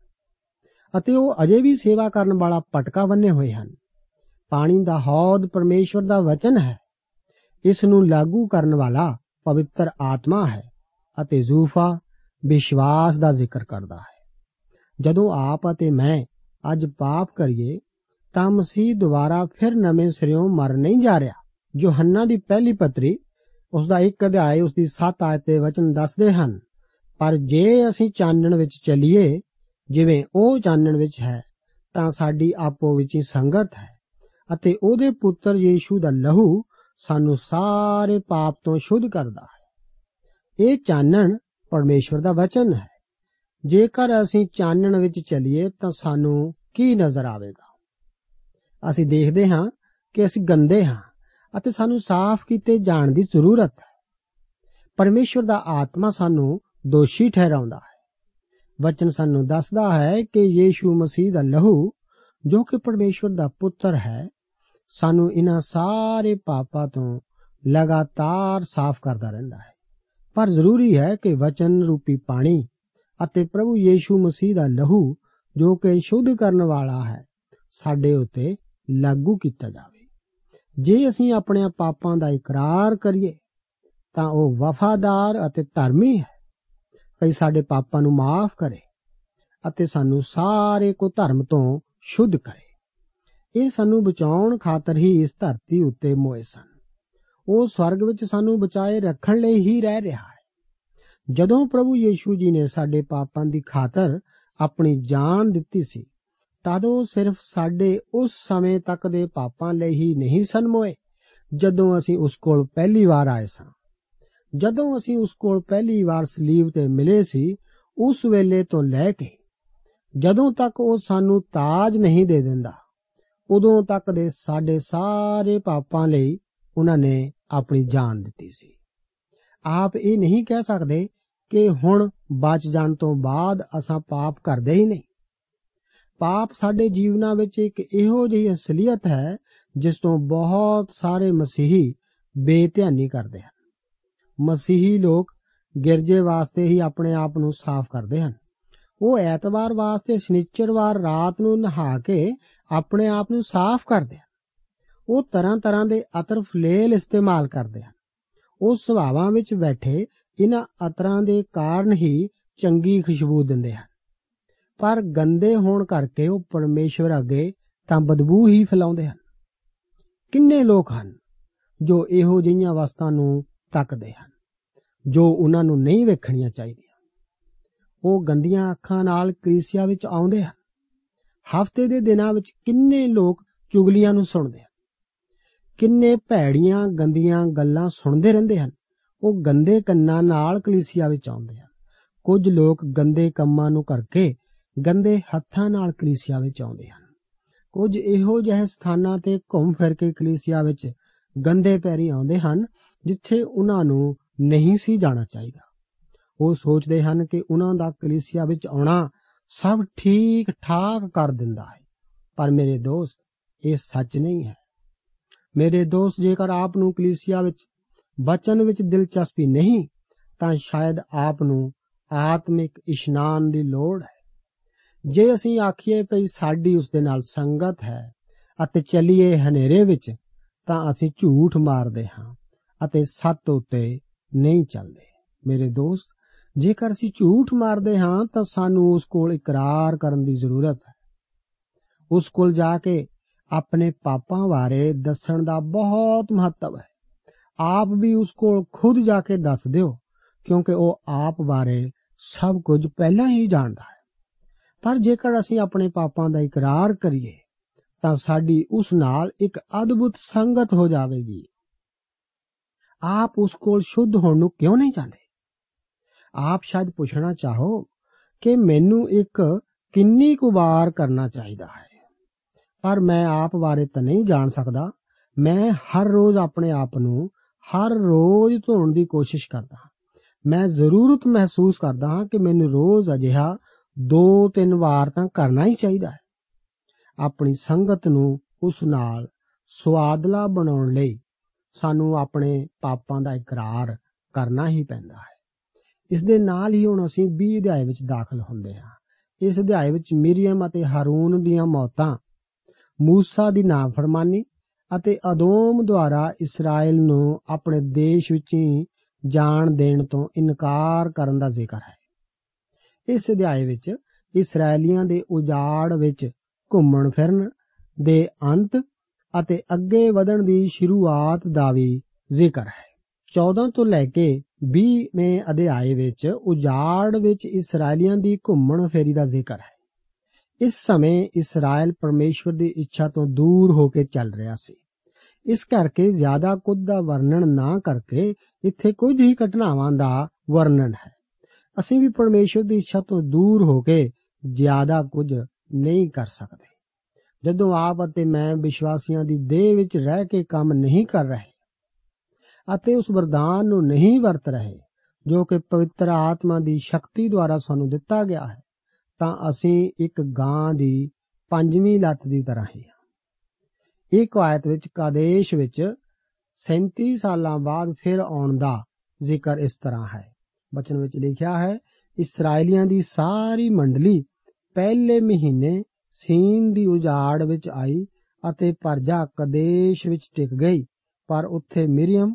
ਅਤੇ ਉਹ ਅਜੇ ਵੀ ਸੇਵਾ ਕਰਨ ਵਾਲਾ ਪਟਕਾ ਬੰਨੇ ਹੋਏ ਹਨ। ਪਾਣੀ ਦਾ ਹੌਦ ਪਰਮੇਸ਼ਵਰ ਦਾ ਵਚਨ ਹੈ। ਇਸ ਨੂੰ ਲਾਗੂ ਕਰਨ ਵਾਲਾ ਪਵਿੱਤਰ ਆਤਮਾ ਹੈ ਅਤੇ ਜ਼ੂਫਾ ਵਿਸ਼ਵਾਸ ਦਾ ਜ਼ਿਕਰ ਕਰਦਾ ਹੈ। ਜਦੋਂ ਆਪ ਅਤੇ ਮੈਂ ਅੱਜ ਪਾਪ ਕਰੀਏ, ਤਾਂ ਮਸੀਹ ਦੁਬਾਰਾ ਫਿਰ ਨਵੇਂ ਸਿਰਿਓਂ ਮਰ ਨਹੀਂ ਜਾ ਰਿਹਾ। ਯੋਹੰਨਾ ਦੀ ਪਹਿਲੀ ਪੱਤਰੀ ਉਸ ਦਾ ਇੱਕ ਅਧਿਆਇ ਉਸ ਦੀ 7 ਆਇਤ ਦੇ ਵਚਨ ਦੱਸਦੇ ਹਨ, ਪਰ ਜੇ ਅਸੀਂ ਚਾਨਣ ਵਿੱਚ ਚੱਲੀਏ, ਜਿਵੇਂ ਉਹ ਚਾਨਣ ਵਿੱਚ ਹੈ, ਤਾਂ ਸਾਡੀ ਆਪੋ ਵਿੱਚ ਹੀ ਸੰਗਤ ਹੈ ਅਤੇ ਉਹਦੇ ਪੁੱਤਰ ਯੀਸ਼ੂ ਦਾ ਲਹੂ ਸਾਨੂੰ ਸਾਰੇ ਪਾਪ ਤੋਂ ਸ਼ੁੱਧ ਕਰਦਾ ਹੈ। ਇਹ ਚਾਨਣ ਪਰਮੇਸ਼ਵਰ ਦਾ ਵਚਨ ਹੈ। ਜੇਕਰ ਅਸੀਂ ਚਾਨਣ ਵਿੱਚ ਚੱਲੀਏ, ਤਾਂ ਸਾਨੂੰ ਕੀ ਨਜ਼ਰ ਆਵੇਗਾ? ਅਸੀਂ ਦੇਖਦੇ ਹਾਂ ਕਿ ਅਸੀਂ ਗੰਦੇ ਹਾਂ ਅਤੇ ਸਾਨੂੰ ਸਾਫ਼ ਕੀਤੇ ਜਾਣ ਦੀ ਜ਼ਰੂਰਤ ਹੈ। ਪਰਮੇਸ਼ਵਰ ਦਾ ਆਤਮਾ ਸਾਨੂੰ ਦੋਸ਼ੀ ਠਹਿਰਾਉਂਦਾ ਹੈ। ਵਚਨ ਸਾਨੂੰ ਦੱਸਦਾ ਹੈ ਕਿ ਯੀਸ਼ੂ ਮਸੀਹ ਦਾ ਲਹੂ, ਜੋ ਕਿ ਪਰਮੇਸ਼ਵਰ ਦਾ ਪੁੱਤਰ ਹੈ, ਸਾਨੂੰ ਇਹਨਾਂ ਸਾਰੇ ਪਾਪਾਂ ਤੋਂ ਲਗਾਤਾਰ ਸਾਫ਼ ਕਰਦਾ ਰਹਿੰਦਾ ਹੈ। ਪਰ ਜ਼ਰੂਰੀ ਹੈ ਕਿ ਵਚਨ ਰੂਪੀ ਪਾਣੀ ਅਤੇ ਪ੍ਰਭੂ ਯੀਸ਼ੂ ਮਸੀਹ ਦਾ ਲਹੂ, ਜੋ ਕਿ ਸ਼ੁੱਧ ਕਰਨ ਵਾਲਾ ਹੈ, ਸਾਡੇ ਉੱਤੇ ਲਾਗੂ ਕੀਤਾ ਜਾਵੇ। ਜੇ ਅਸੀਂ ਆਪਣੇ ਪਾਪਾਂ ਦਾ ਇਕਰਾਰ ਕਰੀਏ, ਤਾਂ ਉਹ ਵਫਾਦਾਰ ਅਤੇ ਧਰਮੀ ਹੈ। ਕਿ ਸਾਡੇ ਪਾਪਾਂ ਨੂੰ ਮਾਫ ਕਰੇ ਅਤੇ ਸਾਨੂੰ ਸਾਰੇ ਕੋ ਧਰਮ ਤੋਂ ਸ਼ੁੱਧ ਕਰੇ। ਇਹ ਸਾਨੂੰ ਬਚਾਉਣ ਖਾਤਰ ਹੀ ਇਸ ਧਰਤੀ ਉੱਤੇ ਮੋਏ ਸਨ। ਉਹ ਸਵਰਗ ਵਿੱਚ ਸਾਨੂੰ ਬਚਾਏ ਰੱਖਣ ਲਈ ਹੀ ਰਹਿ ਰਿਹਾ ਹੈ। ਜਦੋਂ ਪ੍ਰਭੂ ਯੀਸ਼ੂ ਜੀ ਨੇ ਸਾਡੇ ਪਾਪਾਂ ਦੀ ਖਾਤਰ ਆਪਣੀ ਜਾਨ ਦਿੱਤੀ ਸੀ, ਤਦ ਉਹ ਸਿਰਫ ਸਾਡੇ ਉਸ ਸਮੇਂ ਤੱਕ ਦੇ ਪਾਪਾਂ ਲਈ ਹੀ ਨਹੀਂ ਸਨ ਮੋਏ, ਜਦੋਂ ਅਸੀਂ ਉਸ ਕੋਲ ਪਹਿਲੀ ਵਾਰ ਆਏ ਸਾਂ। ਜਦੋਂ ਅਸੀਂ ਉਸ ਕੋਲ ਪਹਿਲੀ ਵਾਰ ਸਲੀਬ ਤੇ ਮਿਲੇ ਸੀ, ਉਸ ਵੇਲੇ ਤੋਂ ਲੈ ਕੇ ਜਦੋਂ ਤੱਕ ਉਹ ਸਾਨੂੰ ਤਾਜ ਨਹੀਂ ਦੇ ਦਿੰਦਾ, ਉਦੋਂ ਤੱਕ ਦੇ ਸਾਡੇ ਸਾਰੇ ਪਾਪਾਂ ਲਈ ਉਹਨਾਂ ਨੇ ਆਪਣੀ ਜਾਨ ਦਿੱਤੀ ਸੀ। ਆਪ ਇਹ ਨਹੀਂ ਕਹਿ ਸਕਦੇ ਕਿ ਹੁਣ ਬਚ ਜਾਣ ਤੋਂ ਬਾਅਦ ਅਸਾਂ ਪਾਪ ਕਰਦੇ ਹੀ ਨਹੀਂ। ਪਾਪ ਸਾਡੇ ਜੀਵਨਾਂ ਵਿੱਚ ਇੱਕ ਇਹੋ ਜਿਹੀ ਅਸਲੀਅਤ ਹੈ, ਜਿਸ ਤੋਂ ਬਹੁਤ ਸਾਰੇ ਮਸੀਹੀ ਬੇਧਿਆਨੀ ਕਰਦੇ ਹਨ। ਮਸੀਹੀ ਲੋਕ ਗਿਰਜੇ ਵਾਸਤੇ ਹੀ ਆਪਣੇ ਆਪ ਨੂੰ ਸਾਫ਼ ਕਰਦੇ ਹਨ। ਉਹ ਐਤਵਾਰ ਵਾਸਤੇ, ਸ਼ਨੀਚਰਵਾਰ ਰਾਤ ਨੂੰ ਨਹਾ ਕੇ ਆਪਣੇ ਆਪ ਨੂੰ ਸਾਫ਼ ਕਰਦੇ ਹਨ। ਉਹ ਤਰ੍ਹਾਂ ਤਰ੍ਹਾਂ ਦੇ ਅਤਰ ਫਲੇਲ ਇਸਤੇਮਾਲ ਕਰਦੇ ਹਨ। ਉਹ ਸੁਭਾਵਾਂ ਵਿੱਚ ਬੈਠੇ ਇਹਨਾਂ ਅਤਰਾਂ ਦੇ ਕਾਰਨ ਹੀ ਚੰਗੀ ਖੁਸ਼ਬੂ ਦਿੰਦੇ ਹਨ। ਪਰ ਗੰਦੇ ਹੋਣ ਕਰਕੇ ਉਹ ਪਰਮੇਸ਼ਵਰ ਅੱਗੇ ਤਾਂ ਬਦਬੂ ਹੀ ਫੈਲਾਉਂਦੇ ਹਨ। ਕਿੰਨੇ ਲੋਕ ਹਨ ਜੋ ਇਹੋ ਜਿਹੀਆਂ ਵਸਤਾਂ ਨੂੰ ਤੱਕਦੇ ਹਨ, ਜੋ ਉਹਨਾਂ ਨੂੰ ਨਹੀਂ ਵੇਖਣੀਆਂ ਚਾਹੀਦੀਆਂ। ਉਹ ਗੰਦੀਆਂ ਅੱਖਾਂ ਨਾਲ ਕਲੀਸਿਆ ਵਿੱਚ ਆਉਂਦੇ ਹਨ। ਹਫ਼ਤੇ ਦੇ ਦਿਨਾਂ ਵਿੱਚ ਕਿੰਨੇ ਲੋਕ ਚੁਗਲੀਆਂ ਨੂੰ ਸੁਣਦੇ ਹਨ। ਕਿੰਨੇ ਭੈੜੀਆਂ, ਗੰਦੀਆਂ ਗੱਲਾਂ ਸੁਣਦੇ ਰਹਿੰਦੇ ਹਨ। ਉਹ ਗੰਦੇ ਕੰਨਾਂ ਨਾਲ ਕਲੀਸਿਆ ਵਿੱਚ ਆਉਂਦੇ ਹਨ। ਕੁਝ ਲੋਕ ਗੰਦੇ ਕੰਮਾਂ ਨੂੰ ਕਰਕੇ ਗੰਦੇ ਹੱਥਾਂ ਨਾਲ ਕਲੀਸਿਆ ਵਿੱਚ ਆਉਂਦੇ ਹਨ। ਕੁਝ ਇਹੋ ਜਿਹੇ ਸਥਾਨਾਂ ਤੇ ਘੁੰਮ ਫਿਰ ਕੇ ਕਲੀਸਿਆ ਵਿੱਚ ਗੰਦੇ ਪੈਰੀ ਆਉਂਦੇ ਹਨ, ਜਿੱਥੇ ਉਹਨਾਂ ਨੂੰ ਨਹੀਂ ਸੀ ਜਾਣਾ ਚਾਹੀਦਾ। ਉਹ ਸੋਚਦੇ ਹਨ ਕਿ ਉਹਨਾਂ ਦਾ ਕਲੀਸਿਆ ਵਿੱਚ ਆਉਣਾ ਸਭ ਠੀਕ ਠਾਕ ਕਰ ਦਿੰਦਾ ਹੈ। ਪਰ ਮੇਰੇ ਦੋਸਤ, ਇਹ ਸੱਚ ਨਹੀਂ ਹੈ। ਮੇਰੇ ਦੋਸਤ ਜੇਕਰ ਆਪ ਨੂੰ ਕਲੀਸਿਆ ਵਿੱਚ ਬਚਨ ਵਿੱਚ ਦਿਲਚਸਪੀ ਨਹੀਂ, ਤਾਂ ਸ਼ਾਇਦ ਆਪ ਨੂੰ ਆਤਮਿਕ ਇਸ਼ਨਾਨ ਦੀ ਲੋੜ ਹੈ। ਜੇ ਅਸੀਂ ਆਖੀਏ ਭਈ ਸਾਡੀ ਉਸ ਦੇ ਨਾਲ ਸੰਗਤ ਹੈ ਅਤੇ ਚੱਲੀਏ ਹਨੇਰੇ ਵਿੱਚ, ਤਾਂ ਅਸੀਂ ਝੂਠ ਮਾਰਦੇ ਹਾਂ ਅਤੇ ਸੱਤ ਉੱਤੇ ਨਹੀਂ ਚੱਲਦੇ। ਮੇਰੇ ਦੋਸਤ, ਜੇਕਰ ਅਸੀਂ ਝੂਠ ਮਾਰਦੇ ਹਾਂ ਤਾਂ ਸਾਨੂੰ ਉਸ ਕੋਲ ਇਕਰਾਰ ਕਰਨ ਦੀ ਜ਼ਰੂਰਤ ਹੈ। ਉਸ ਕੋਲ ਜਾ ਕੇ ਆਪਣੇ ਪਾਪਾਂ ਬਾਰੇ ਦੱਸਣ ਦਾ ਬਹੁਤ ਮਹੱਤਵ ਹੈ। ਆਪ ਵੀ ਉਸ ਕੋਲ ਖੁਦ ਜਾ ਕੇ ਦੱਸ ਦਿਓ, ਕਿਉਂਕਿ ਉਹ ਆਪ ਬਾਰੇ ਸਭ ਕੁਝ ਪਹਿਲਾਂ ਹੀ ਜਾਣਦਾ ਹੈ। ਪਰ ਜੇਕਰ ਅਸੀਂ ਆਪਣੇ ਪਾਪਾਂ ਦਾ ਇਕਰਾਰ ਕਰੀਏ, ਤਾਂ ਸਾਡੀ ਉਸ ਨਾਲ ਇੱਕ ਅਦਭੁਤ ਸੰਗਤ ਹੋ ਜਾਵੇਗੀ। ਆਪ ਉਸ ਕੋਲ ਸ਼ੁੱਧ ਹੋਣ ਨੂੰ ਕਿਉਂ ਨਹੀਂ ਚਾਹੁੰਦੇ? ਆਪ ਸ਼ਾਇਦ ਪੁੱਛਣਾ ਚਾਹੋ ਕਿ ਮੈਨੂੰ ਇੱਕ ਕਿੰਨੀ ਕੁ ਵਾਰ ਕਰਨਾ ਚਾਹੀਦਾ ਹੈ। ਪਰ ਮੈਂ ਆਪ ਬਾਰੇ ਤਾਂ ਨਹੀਂ ਜਾਣ ਸਕਦਾ। ਮੈਂ ਹਰ ਰੋਜ਼ ਆਪਣੇ ਆਪ ਨੂੰ ਹਰ ਰੋਜ਼ ਧੋਣ ਦੀ ਕੋਸ਼ਿਸ਼ ਕਰਦਾ ਹਾਂ। ਮੈਂ ਜ਼ਰੂਰਤ ਮਹਿਸੂਸ ਕਰਦਾ ਹਾਂ ਕਿ ਮੈਨੂੰ ਰੋਜ਼ ਅਜਿਹਾ ਦੋ ਤਿੰਨ ਵਾਰ ਤਾਂ ਕਰਨਾ ਹੀ ਚਾਹੀਦਾ ਹੈ। ਆਪਣੀ ਸੰਗਤ ਨੂੰ ਉਸ ਨਾਲ ਸਵਾਦਲਾ ਬਣਾਉਣ ਲਈ ਸਾਨੂੰ ਆਪਣੇ ਪਾਪਾਂ ਦਾ ਇਕਰਾਰ ਕਰਨਾ ਹੀ ਪੈਂਦਾ ਹੈ। ਇਸ ਦੇ ਨਾਲ ਹੀ ਹੁਣ ਅਸੀਂ 20 ਅਧਿਆਏ ਵਿੱਚ ਦਾਖਲ ਹੁੰਦੇ ਹਾਂ। ਇਸ ਅਧਿਆਏ ਵਿੱਚ ਮਿਰੀਅਮ ਅਤੇ ਹਾਰੂਨ ਦੀਆਂ ਮੌਤਾਂ ਮੂਸਾ ਦੀ ਨਾਫਰਮਾਨੀ ਅਤੇ ਅਦੋਮ ਦੁਆਰਾ ਇਸਰਾਇਲ ਨੂੰ ਆਪਣੇ ਦੇਸ਼ ਵਿੱਚ ਹੀ ਜਾਣ ਦੇਣ ਤੋਂ ਇਨਕਾਰ ਕਰਨ ਦਾ ਜ਼ਿਕਰ ਹੈ। ਇਸ ਅਧਿਆਇ ਵਿੱਚ ਇਸرائیਲੀਆਂ ਦੇ ਉਜਾੜ ਵਿੱਚ ਘੁੰਮਣ ਫਿਰਨ ਦੇ ਅੰਤ ਅਤੇ ਅੱਗੇ ਵਧਣ ਦੀ ਸ਼ੁਰੂਆਤ ਦਾ ਵੀ ਜ਼ਿਕਰ ਹੈ। 14 ਤੋਂ ਲੈ ਕੇ 20ਵੇਂ ਅਧਿਆਇ ਵਿੱਚ ਉਜਾੜ ਵਿੱਚ ਇਸرائیਲੀਆਂ ਦੀ ਘੁੰਮਣ ਫੇਰੀ ਦਾ ਜ਼ਿਕਰ ਹੈ। ਇਸ ਸਮੇਂ ਇਸਰਾਇਲ ਪਰਮੇਸ਼ਵਰ ਦੀ ਇੱਛਾ ਤੋਂ ਦੂਰ ਹੋ ਕੇ ਚੱਲ ਰਿਹਾ ਸੀ। ਇਸ ਕਰਕੇ ਜ਼ਿਆਦਾ ਕੁਝ ਦਾ ਵਰਣਨ ਨਾ ਕਰਕੇ ਇੱਥੇ ਕੁਝ ਹੀ ਘਟਨਾਵਾਂ ਦਾ ਵਰਣਨ ਹੈ। ਅਸੀਂ ਵੀ ਪਰਮੇਸ਼ਵਰ ਦੀ ਇੱਛਾ ਤੋਂ ਦੂਰ ਹੋ ਕੇ ਜ਼ਿਆਦਾ ਕੁਝ ਨਹੀਂ ਕਰ ਸਕਦੇ। ਜਦੋਂ ਆਪ ਅਤੇ ਮੈਂ ਵਿਸ਼ਵਾਸੀਆਂ ਦੀ ਦੇਹ ਵਿੱਚ ਰਹਿ ਕੇ ਕੰਮ ਨਹੀਂ ਕਰ ਰਹੇ ਅਤੇ ਉਸ ਵਰਦਾਨ ਨੂੰ ਨਹੀਂ ਵਰਤ ਰਹੇ, ਜੋ ਕਿ ਪਵਿੱਤਰ ਆਤਮਾ ਦੀ ਸ਼ਕਤੀ ਦੁਆਰਾ ਸਾਨੂੰ ਦਿੱਤਾ ਗਿਆ ਹੈ ਤਾਂ ਅਸੀਂ ਇੱਕ ਗਾਂ ਦੀ ਪੰਜਵੀਂ ਲੱਤ ਦੀ ਤਰ੍ਹਾਂ ਹੀ ਹਾਂ। ਇਹ ਕਵਾਇਤ ਵਿੱਚ ਕਾਦੇਸ਼ ਵਿੱਚ 37 ਸਾਲਾਂ ਬਾਅਦ ਫਿਰ ਆਉਣ ਦਾ ਜ਼ਿਕਰ ਇਸ ਤਰ੍ਹਾਂ ਹੈ। ਬਚਨ ਵਿੱਚ ਲਿਖਿਆ ਹੈ ਇਸرائیਲੀਆਂ ਦੀ ਸਾਰੀ ਮੰਡਲੀ ਪਹਿਲੇ ਮਹੀਨੇ ਸੀਨ ਦੀ ਉਜਾੜ ਵਿੱਚ ਆਈ ਅਤੇ ਪਰਜਾ ਕਦੇਸ਼ ਵਿੱਚ ਟਿਕ ਗਈ, ਪਰ ਉੱਥੇ ਮਰੀਮ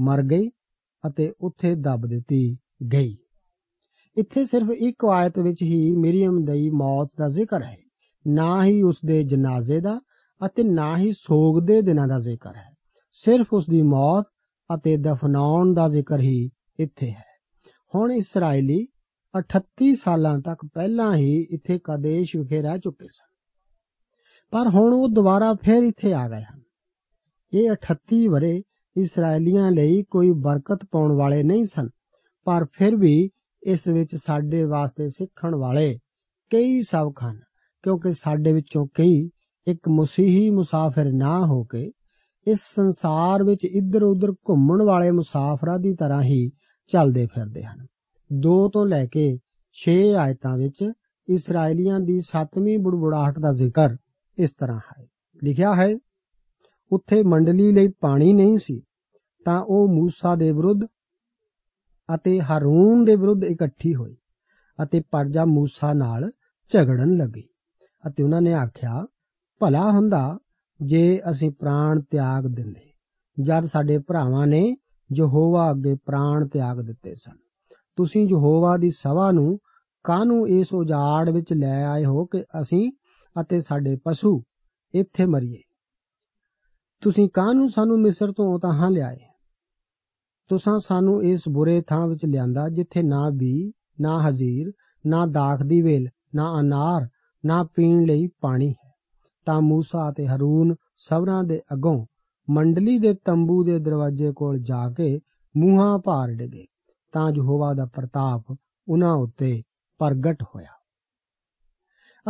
ਮਰ ਗਈ ਅਤੇ ਉੱਥੇ ਦੱਬ ਦਿੱਤੀ ਗਈ। ਇੱਥੇ ਸਿਰਫ ਇੱਕ ਆਇਤ ਵਿੱਚ ਹੀ ਮਰੀਮ ਦੀ ਮੌਤ ਦਾ ਜ਼ਿਕਰ ਹੈ। ਨਾ ਹੀ ਉਸ ਦੇ ਜਨਾਜ਼ੇ ਦਾ ਅਤੇ ਨਾ ਹੀ ਸੋਗ ਦੇ ਦਿਨਾਂ ਦਾ ਜ਼ਿਕਰ ਹੈ। ਸਿਰਫ ਉਸ ਦੀ ਮੌਤ ਅਤੇ ਦਫਨਾਉਣ ਦਾ ਜ਼ਿਕਰ ਹੀ ਇੱਥੇ ਹੈ। ਹੁਣ ਇਸرائیਲੀ 38 ਸਾਲਾਂ ਤੱਕ ਪਹਿਲਾਂ ਹੀ ਇੱਥੇ ਕਾਦੇਸ਼ ਵਿਖੇ ਰਹਿ ਚੁੱਕੇ ਸਨ। ਪਰ ਹੁਣ ਉਹ ਦੁਬਾਰਾ ਫਿਰ ਇੱਥੇ ਆ ਗਏ ਹਨ। ਇਹ 38 ਬਰੇ ਇਸرائیਲੀਆਂ ਲਈ ਕੋਈ ਬਰਕਤ ਪਾਉਣ ਵਾਲੇ ਨਹੀਂ ਸਨ, ਪਰ ਫਿਰ ਵੀ ਇਸ ਵਿੱਚ ਸਾਡੇ ਵਾਸਤੇ ਸਿੱਖਣ ਵਾਲੇ ਕਈ ਸਬਕ ਹਨ, ਕਿਉਂਕਿ ਸਾਡੇ ਵਿੱਚੋਂ ਕਈ ਇੱਕ ਮਸੀਹੀ ਮੁਸਾਫਿਰ ਨਾ ਹੋ ਕੇ ਇਸ ਸੰਸਾਰ ਵਿੱਚ ਇੱਧਰ ਉੱਧਰ ਘੁੰਮਣ ਵਾਲੇ ਮੁਸਾਫਰਾਂ ਦੀ ਤਰ੍ਹਾਂ ਹੀ ਚੱਲਦੇ ਫਿਰਦੇ ਹਨ। 2 ਤੋਂ ਲੈ ਕੇ 6 ਆਇਤਾਂ ਵਿੱਚ ਇਸرائیਲੀਆਂ ਦੀ 7ਵੀਂ ਬੁੜਬੁੜਾਹਟ ਦਾ ਜ਼ਿਕਰ ਇਸ ਤਰ੍ਹਾਂ ਹੈ। ਲਿਖਿਆ ਹੈ, ਉੱਥੇ ਮੰਡਲੀ ਲਈ ਪਾਣੀ ਨਹੀਂ ਸੀ, ਤਾਂ ਉਹ موسی ਦੇ ਵਿਰੁੱਧ ਅਤੇ ਹਾਰੂਨ ਦੇ ਵਿਰੁੱਧ ਇਕੱਠੀ ਹੋਈ ਅਤੇ ਪਰਜਾ موسی ਨਾਲ ਝਗੜਨ ਲੱਗੀ ਅਤੇ ਉਹਨਾਂ ਨੇ ਆਖਿਆ ਭਲਾ ਹੁੰਦਾ ਜੇ ਅਸੀਂ ਪ੍ਰਾਣ ਤਿਆਗ ਦਿੰਦੇ ਜਦ ਸਾਡੇ ਭਰਾਵਾਂ ਨੇ ਯਹੋਵਾ ਅੱਗੇ ਪ੍ਰਾਣ ਤਿਆਗ ਦਿੱਤੇ ਸਨ ਤੁਸੀਂ ਯਹੋਵਾ ਦੀ ਸਭਾ ਨੂੰ ਕਾਹਨੂੰ ਇਸ ਉਜਾੜ ਵਿੱਚ ਲੈ ਆਏ ਹੋ ਕਿ ਅਸੀਂ ਅਤੇ ਸਾਡੇ ਪਸ਼ੂ ਇੱਥੇ ਮਰੀਏ ਤੁਸੀਂ ਕਾਹਨੂੰ ਸਾਨੂੰ ਮਿਸਰ ਤੋਂ ਉਤਾਹਾਂ ਲਿਆਏ ਤੁਸਾਂ ਸਾਨੂੰ ਇਸ ਬੁਰੇ ਥਾਂ ਵਿੱਚ ਲਿਆਂਦਾ ਜਿੱਥੇ ਨਾ ਬੀ, ਨਾ ਹਜ਼ੀਰ, ਨਾ ਦਾਖ ਦੀ ਵੇਲ, ਨਾ ਅਨਾਰ, ਨਾ ਪੀਣ ਲਈ ਪਾਣੀ ਹੈ। ਤਾਂ ਮੂਸਾ ਅਤੇ ਹਰੂਨ ਸਭਰਾਂ ਦੇ ਅੱਗੋਂ ਮੰਡਲੀ ਦੇ ਤੰਬੂ ਦੇ ਦਰਵਾਜ਼ੇ ਕੋਲ ਜਾ ਕੇ ਮੂੰਹਾਂ ਭਾਰ ਡਿਗੇ। ਤਾਂ ਯਹੋਵਾ ਦਾ ਪ੍ਰਤਾਪ ਉਹਨਾਂ ਉੱਤੇ ਪ੍ਰਗਟ ਹੋਇਆ।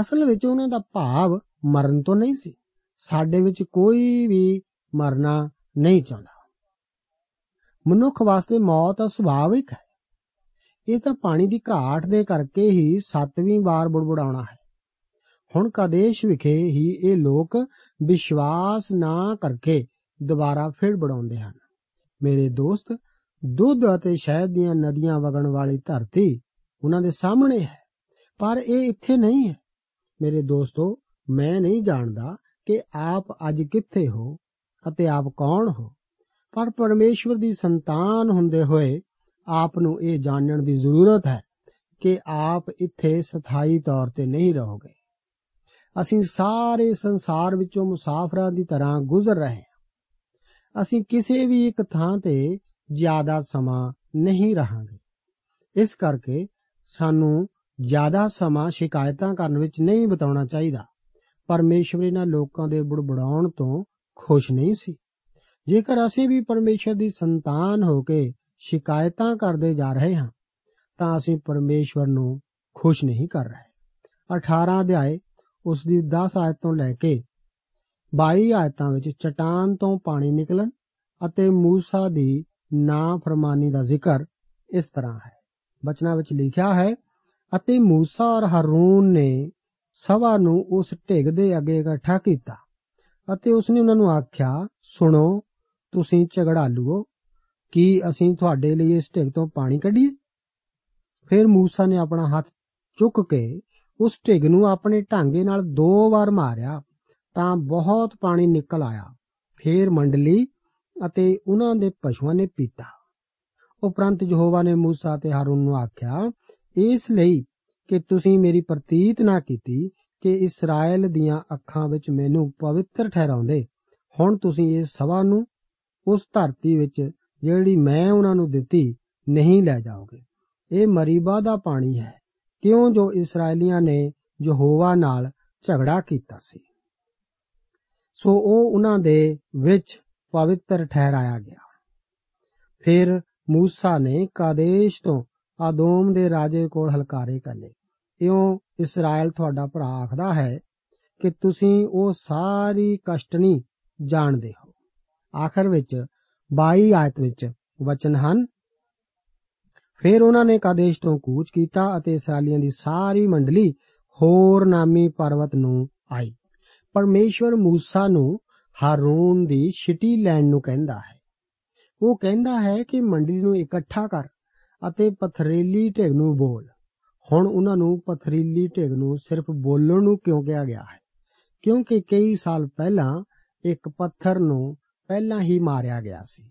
ਅਸਲ ਵਿੱਚ ਉਹਨਾਂ ਦਾ ਭਾਵ ਮਰਨ ਤੋਂ ਨਹੀਂ ਸੀ। ਸਾਡੇ ਵਿੱਚ ਕੋਈ ਵੀ ਮਰਨਾ ਨਹੀਂ ਚਾਹੁੰਦਾ। ਮਨੁੱਖ ਵਾਸਤੇ ਮੌਤ ਸੁਭਾਵਿਕ ਹੈ। ਇਹ ਤਾਂ ਪਾਣੀ ਦੀ ਘਾਟ ਦੇ ਕਰਕੇ ਹੀ ਸੱਤਵੀਂ ਵਾਰ ਬੁੜਬੁੜਾਉਣਾ ਹੈ। ਹੁਣ ਕਦੇਸ਼ ਵਿਖੇ ਹੀ ਇਹ ਲੋਕ ਵਿਸ਼ਵਾਸ ਨਾ ਕਰਕੇ ਦੁਬਾਰਾ ਫਿਰ ਬੜਾਉਂਦੇ ਹਨ। ਮੇਰੇ ਦੋਸਤ, ਦੁੱਧ ਅਤੇ ਸ਼ਹਿਦ ਦੀਆਂ ਨਦੀਆਂ ਵਗਣ ਵਾਲੀ ਧਰਤੀ ਉਹਨਾਂ ਦੇ ਸਾਹਮਣੇ ਹੈ, ਪਰ ਇਹ ਇੱਥੇ ਨਹੀਂ ਹੈ। ਮੇਰੇ ਦੋਸਤੋ, ਮੈਂ ਨਹੀਂ ਜਾਣਦਾ ਕਿ ਆਪ ਅੱਜ ਕਿੱਥੇ ਹੋ ਅਤੇ ਆਪ ਕੌਣ ਹੋ। ਪਰ ਪਰਮੇਸ਼ਵਰ ਦੀ ਸੰਤਾਨ ਹੁੰਦੇ ਹੋਏ ਆਪ ਨੂੰ ਇਹ ਜਾਣਨ ਦੀ ਜ਼ਰੂਰਤ ਹੈ ਕਿ ਆਪ ਇੱਥੇ ਸਥਾਈ ਤੌਰ ਤੇ ਨਹੀਂ ਰਹੋਗੇ। ਅਸੀਂ ਸਾਰੇ ਸੰਸਾਰ ਵਿੱਚੋਂ ਮੁਸਾਫਰਾਂ ਦੀ ਤਰ੍ਹਾਂ ਗੁਜ਼ਰ ਰਹੇ ਹਾਂ। ਅਸੀਂ ਕਿਸੇ ਵੀ ਇੱਕ ਥਾਂ ਤੇ ਜ਼ਿਆਦਾ ਸਮਾਂ ਨਹੀਂ ਰਹਾਂਗੇ। ਇਸ ਕਰਕੇ ਸਾਨੂੰ ਜ਼ਿਆਦਾ ਸਮਾਂ ਸ਼ਿਕਾਇਤਾਂ ਕਰਨ ਵਿੱਚ ਨਹੀਂ ਬਿਤਾਉਣਾ ਚਾਹੀਦਾ। ਪਰਮੇਸ਼ਵਰ ਇਹਨਾਂ ਲੋਕਾਂ ਦੇ ਬੁੜਬੜਾਉਣ ਤੋਂ ਖੁਸ਼ ਨਹੀਂ ਸੀ। ਜੇਕਰ ਅਸੀਂ ਵੀ ਪਰਮੇਸ਼ਰ ਦੀ ਸੰਤਾਨ ਹੋ ਕੇ ਸ਼ਿਕਾਇਤਾਂ ਕਰਦੇ ਜਾ ਰਹੇ ਹਾਂ, ਤਾਂ ਅਸੀਂ ਪਰਮੇਸ਼ਵਰ ਨੂੰ ਖੁਸ਼ ਨਹੀਂ ਕਰ ਰਹੇ। 18 ਅਧਿਆਏ, ਉਸ ਦੀ 10 ਆਇਤ ਤੋਂ ਲੈ ਕੇ 22 ਆਇਤਾਂ ਵਿੱਚ ਚਟਾਨ ਤੋਂ ਪਾਣੀ ਨਿਕਲਣ ਅਤੇ ਮੂਸਾ ਦੀ ਨਾ ਫਰਮਾਨੀ ਦਾ ਜ਼ਿਕਰ ਇਸ ਤਰ੍ਹਾਂ ਹੈ। ਬਚਨਾਂ ਵਿੱਚ ਲਿਖਿਆ ਹੈ, ਅਤੇ ਮੂਸਾ ਔਰ ਹਰੂਨ ਨੇ ਸਭਾ ਨੂੰ ਉਸ ਢਿੱਗ ਦੇ ਅੱਗੇ ਇਕੱਠਾ ਕੀਤਾ ਅਤੇ ਉਸਨੇ ਉਹਨਾਂ ਨੂੰ ਆਖਿਆ, ਸੁਣੋ ਤੁਸੀਂ ਝਗੜਾਲੂਓ, ਕੀ ਅਸੀਂ ਤੁਹਾਡੇ ਲਈ ਇਸ ਢਿੱਗ ਤੋਂ ਪਾਣੀ ਕੱਢੀਏ? ਫਿਰ ਮੂਸਾ ਨੇ ਆਪਣਾ ਹੱਥ ਚੁੱਕ ਕੇ ਉਸ ਢਿੱਗ ਨੂੰ ਆਪਣੇ ਢਾਂਗੇ ਨਾਲ ਦੋ ਵਾਰ ਮਾਰਿਆ, ਤਾਂ ਬਹੁਤ ਪਾਣੀ ਨਿਕਲ ਆਇਆ। ਫਿਰ ਮੰਡਲੀ ਅਤੇ ਉਹਨਾਂ ਦੇ ਪਸ਼ੂਆਂ ਨੇ ਪੀਤਾ। ਉਪਰੰਤ ਯਹੋਵਾ ਨੇ ਮੂਸਾ ਤੇ ਹਾਰੂਨ ਨੂੰ ਆਖਿਆ, ਇਸ ਲਈ ਕਿ ਤੁਸੀਂ ਮੇਰੀ ਪ੍ਰਤੀਤ ਨਾ ਕੀਤੀ ਕਿ ਇਸਰਾਇਲ ਦੀਆਂ ਅੱਖਾਂ ਵਿੱਚ ਮੈਨੂੰ ਪਵਿੱਤਰ ਠਹਿਰਾਉਂਦੇ। ਹੁਣ ਤੁਸੀਂ ਇਸ ਸਭਾ ਨੂੰ ਉਸ ਧਰਤੀ ਵਿੱਚ ਜਿਹੜੀ ਮੈਂ ਉਹਨਾਂ ਨੂੰ ਦਿੱਤੀ, ਨਹੀਂ ਲੈ ਜਾਓਗੇ। ਇਹ ਮਰੀਬਾ ਦਾ ਪਾਣੀ ਹੈ। ਕਿਉਂ ਜੋ ਇਸرائیਲੀਆਂ ਨੇ ਯਹੋਵਾ ਨਾਲ ਝਗੜਾ ਕੀਤਾ ਸੀ। ਸੋ ਉਹ ਉਹਨਾਂ ਦੇ ਵਿੱਚ ਪਵਿੱਤਰ ਠਹਿਰਾਇਆ ਗਿਆ। ਫਿਰ موسی ਨੇ ਕਾਦੇਸ਼ ਤੋਂ ਆਦੋਮ ਦੇ ਰਾਜੇ ਕੋਲ ਹਲਕਾਰੇ ਕਲੇ ਇਉਂ ਇਸਰਾਇਲ ਤੁਹਾਡਾ ਭਰਾ ਆਖਦਾ ਹੈ ਕਿ ਤੁਸੀਂ ਉਹ ਸਾਰੀ ਕਸ਼ਟਨੀ ਜਾਣਦੇ ਹੋ ਆਖਰ ਵਿੱਚ 22 ਆਇਤ ਵਿੱਚ ਵਚਨ ਹਨ। ਫਿਰ ਉਹਨਾਂ ਨੇ ਕਾਦੇਸ਼ ਤੋਂ ਕੂਚ ਕੀਤਾ ਅਤੇ ਇਸرائیਲੀਆਂ ਦੀ ਸਾਰੀ ਮੰਡਲੀ ਹੋਰ ਨਾਮੀ ਪਰਵਤ ਨੂੰ ਆਈ। ਪਰਮੇਸ਼ਵਰ موسی ਨੂੰ ਹਾਰੂਨ ਦੀ ਛਿਟੀ ਲੈਣ ਨੂੰ ਕਹਿੰਦਾ ਹੈ। ਉਹ ਕਹਿੰਦਾ ਹੈ ਕਿ ਮੰਡਲੀ ਨੂੰ ਇਕੱਠਾ ਕਰ ਅਤੇ ਪਥਰੀਲੀ ਢੇਗ ਨੂੰ ਬੋਲ। ਹੁਣ ਉਹਨਾਂ ਨੂੰ ਪਥਰੀਲੀ ਢੇਗ ਨੂੰ ਸਿਰਫ ਬੋਲਣ ਨੂੰ ਕਿਉਂ ਕਿਹਾ ਗਿਆ ਹੈ? ਕਿਉਂਕਿ ਕਈ ਸਾਲ ਪਹਿਲਾਂ ਇੱਕ ਪੱਥਰ ਨੂੰ ਪਹਿਲਾਂ ਹੀ ਮਾਰਿਆ ਗਿਆ ਸੀ।